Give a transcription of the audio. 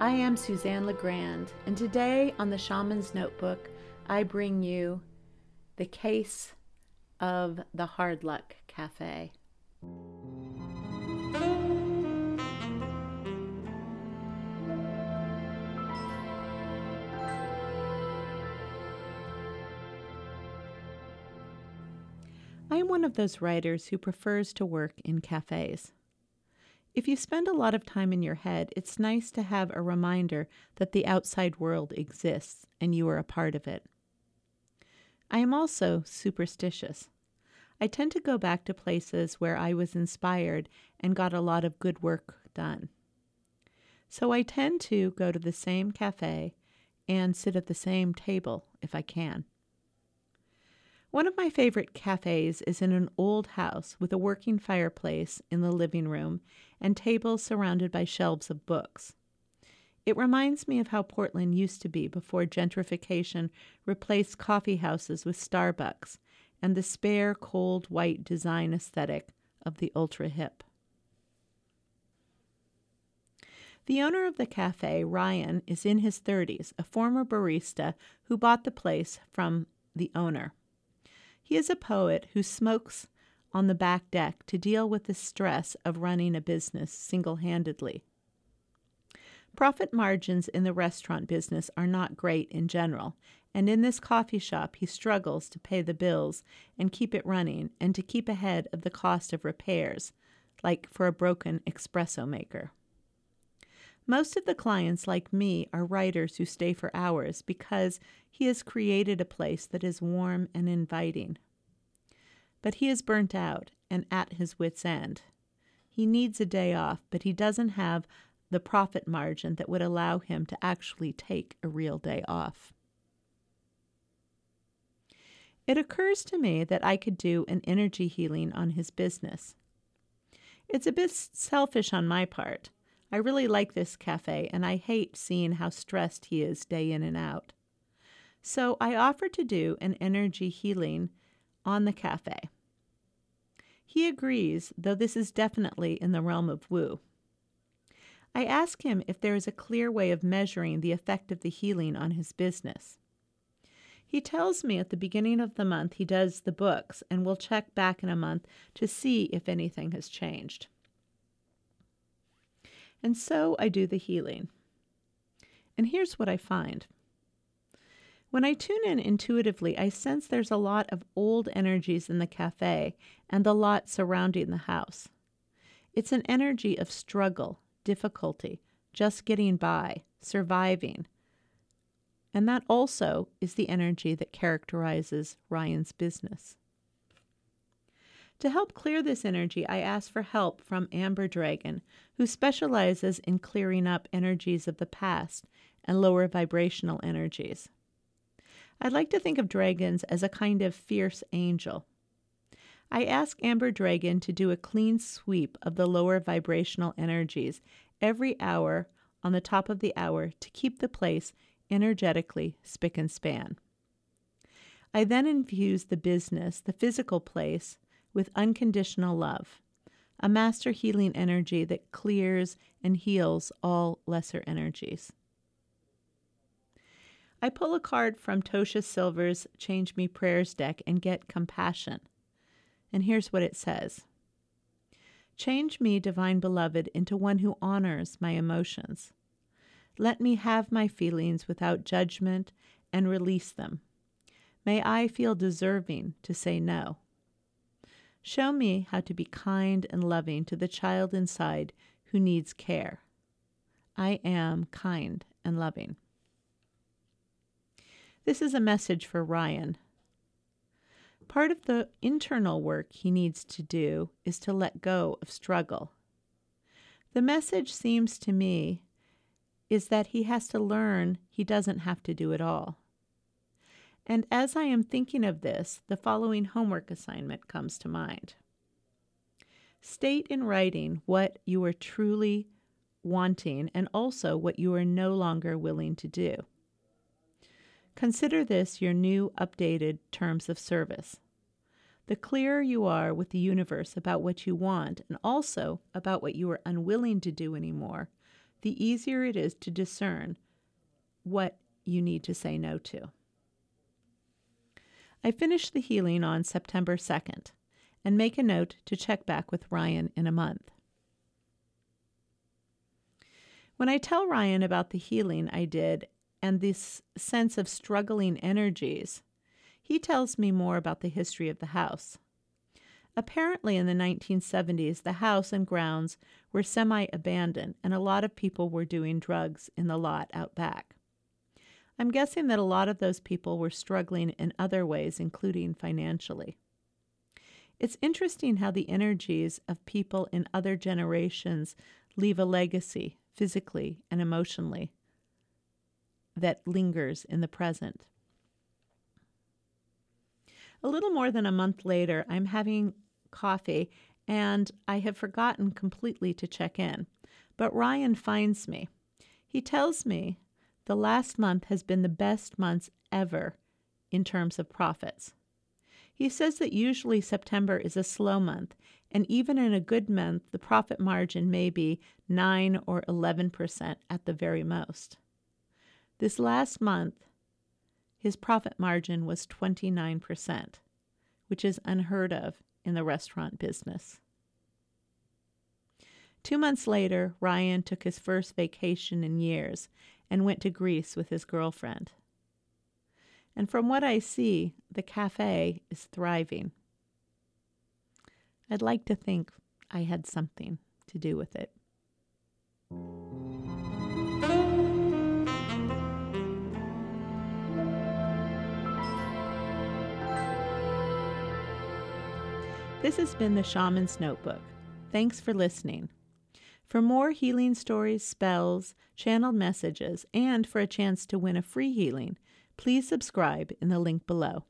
I am Suzanne LaGrande, and today on the Shaman's Notebook, I bring you the case of the Hard Luck Cafe. I am one of those writers who prefers to work in cafes. If you spend a lot of time in your head, it's nice to have a reminder that the outside world exists and you are a part of it. I am also superstitious. I tend to go back to places where I was inspired and got a lot of good work done. So I tend to go to the same cafe and sit at the same table if I can. One of my favorite cafes is in an old house with a working fireplace in the living room and tables surrounded by shelves of books. It reminds me of how Portland used to be before gentrification replaced coffee houses with Starbucks and the spare, cold, white design aesthetic of the ultra hip. The owner of the cafe, Ryan, is in his 30s, a former barista who bought the place from the owner. He is a poet who smokes on the back deck to deal with the stress of running a business single handedly. Profit margins in the restaurant business are not great in general, and in this coffee shop he struggles to pay the bills and keep it running and to keep ahead of the cost of repairs, like for a broken espresso maker. Most of the clients, like me, are writers who stay for hours because he has created a place that is warm and inviting. But he is burnt out and at his wits' end. He needs a day off, but he doesn't have the profit margin that would allow him to actually take a real day off. It occurs to me that I could do an energy healing on his business. It's a bit selfish on my part. I really like this cafe, and I hate seeing how stressed he is day in and out. So I offered to do an energy healing on the cafe. He agrees, though this is definitely in the realm of woo. I ask him if there is a clear way of measuring the effect of the healing on his business. He tells me at the beginning of the month he does the books and will check back in a month to see if anything has changed. And so I do the healing. And here's what I find. When I tune in intuitively, I sense there's a lot of old energies in the cafe and the lot surrounding the house. It's an energy of struggle, difficulty, just getting by, surviving. And that also is the energy that characterizes Ryan's business. To help clear this energy, I asked for help from Amber Dragon, who specializes in clearing up energies of the past and lower vibrational energies. I'd like to think of dragons as a kind of fierce angel. I asked Amber Dragon to do a clean sweep of the lower vibrational energies every hour on the top of the hour to keep the place energetically spick and span. I then infused the business, the physical place, with unconditional love, a master healing energy that clears and heals all lesser energies. I pull a card from Tosha Silver's Change Me Prayers deck and get compassion. And here's what it says Change me, divine beloved, into one who honors my emotions. Let me have my feelings without judgment and release them. May I feel deserving to say no. Show me how to be kind and loving to the child inside who needs care. I am kind and loving. This is a message for Ryan. Part of the internal work he needs to do is to let go of struggle. The message seems to me is that he has to learn he doesn't have to do it all. And as I am thinking of this, the following homework assignment comes to mind. State in writing what you are truly wanting and also what you are no longer willing to do. Consider this your new updated terms of service. The clearer you are with the universe about what you want and also about what you are unwilling to do anymore, the easier it is to discern what you need to say no to. I finish the healing on September 2nd and make a note to check back with Ryan in a month. When I tell Ryan about the healing I did and this sense of struggling energies, he tells me more about the history of the house. Apparently, in the 1970s, the house and grounds were semi abandoned, and a lot of people were doing drugs in the lot out back. I'm guessing that a lot of those people were struggling in other ways, including financially. It's interesting how the energies of people in other generations leave a legacy, physically and emotionally, that lingers in the present. A little more than a month later, I'm having coffee and I have forgotten completely to check in. But Ryan finds me. He tells me the last month has been the best months ever in terms of profits. He says that usually September is a slow month, and even in a good month, the profit margin may be 9 or 11% at the very most. This last month, his profit margin was 29%, which is unheard of in the restaurant business. Two months later, Ryan took his first vacation in years and went to Greece with his girlfriend. And from what I see, the cafe is thriving. I'd like to think I had something to do with it. This has been the Shaman's Notebook. Thanks for listening. For more healing stories, spells, channeled messages, and for a chance to win a free healing, please subscribe in the link below.